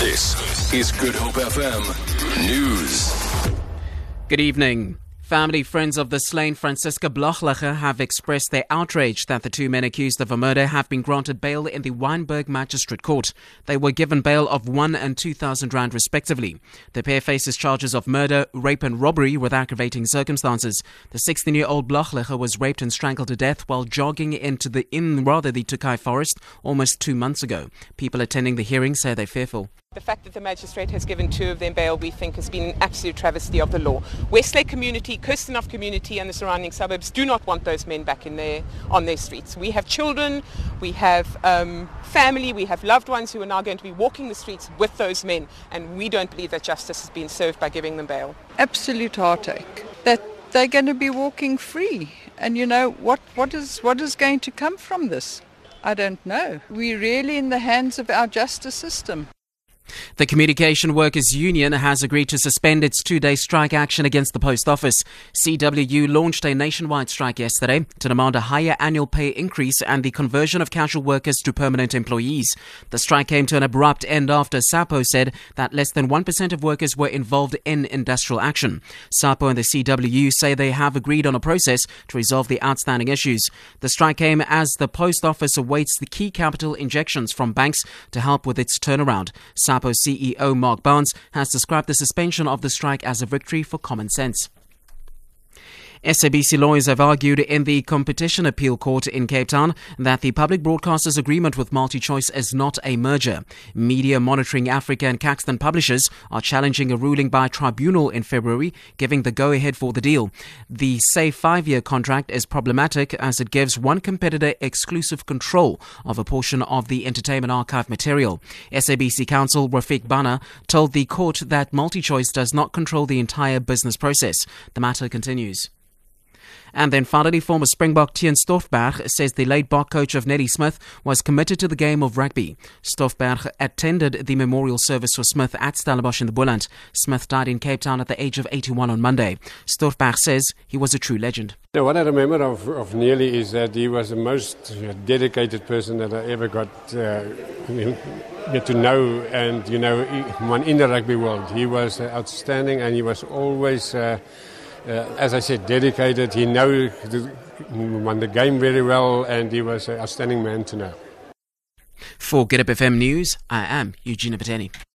This is Good Hope FM News. Good evening. Family friends of the slain Franziska Blochliger have expressed their outrage that the two men accused of a murder have been granted bail in the Wynberg Magistrate Court. They were given bail of one and two thousand rand respectively. The pair faces charges of murder, rape, and robbery with aggravating circumstances. The 16-year-old Blochliger was raped and strangled to death while jogging into the in rather the Tokai forest almost two months ago. People attending the hearing say they're fearful. The fact that the magistrate has given two of them bail, we think, has been an absolute travesty of the law. Westlake community, Kirstenhof community, and the surrounding suburbs do not want those men back in their, on their streets. We have children, we have um, family, we have loved ones who are now going to be walking the streets with those men, and we don't believe that justice has been served by giving them bail. Absolute heartache. That they're going to be walking free, and you know what? What is what is going to come from this? I don't know. We're really in the hands of our justice system. The Communication Workers Union has agreed to suspend its two day strike action against the Post Office. CWU launched a nationwide strike yesterday to demand a higher annual pay increase and the conversion of casual workers to permanent employees. The strike came to an abrupt end after SAPO said that less than 1% of workers were involved in industrial action. SAPO and the CWU say they have agreed on a process to resolve the outstanding issues. The strike came as the Post Office awaits the key capital injections from banks to help with its turnaround. SAPO CEO Mark Barnes has described the suspension of the strike as a victory for common sense. SABC lawyers have argued in the Competition Appeal Court in Cape Town that the public broadcasters agreement with MultiChoice is not a merger. Media Monitoring Africa and Caxton Publishers are challenging a ruling by tribunal in February giving the go-ahead for the deal. The say 5-year contract is problematic as it gives one competitor exclusive control of a portion of the entertainment archive material. SABC counsel Rafiq Bhana told the court that MultiChoice does not control the entire business process. The matter continues. And then finally, former Springbok Teun Stofberg says the late Bok coach of Nelie Smith was committed to the game of rugby. Stofberg attended the memorial service for Smith at Stellenbosch in the Boland. Smith died in Cape Town at the age of 81 on Monday. Stofberg says he was a true legend. Now, what I remember of, of is that he was the most dedicated person that I ever got uh, get to know, and you know, one in the rugby world. He was outstanding, and he was always. Uh, uh, Uh, as I said, dedicated. He knew the, won the game very well, and he was an outstanding man to know. For Good Hope FM News, I am Eugenia Pateni.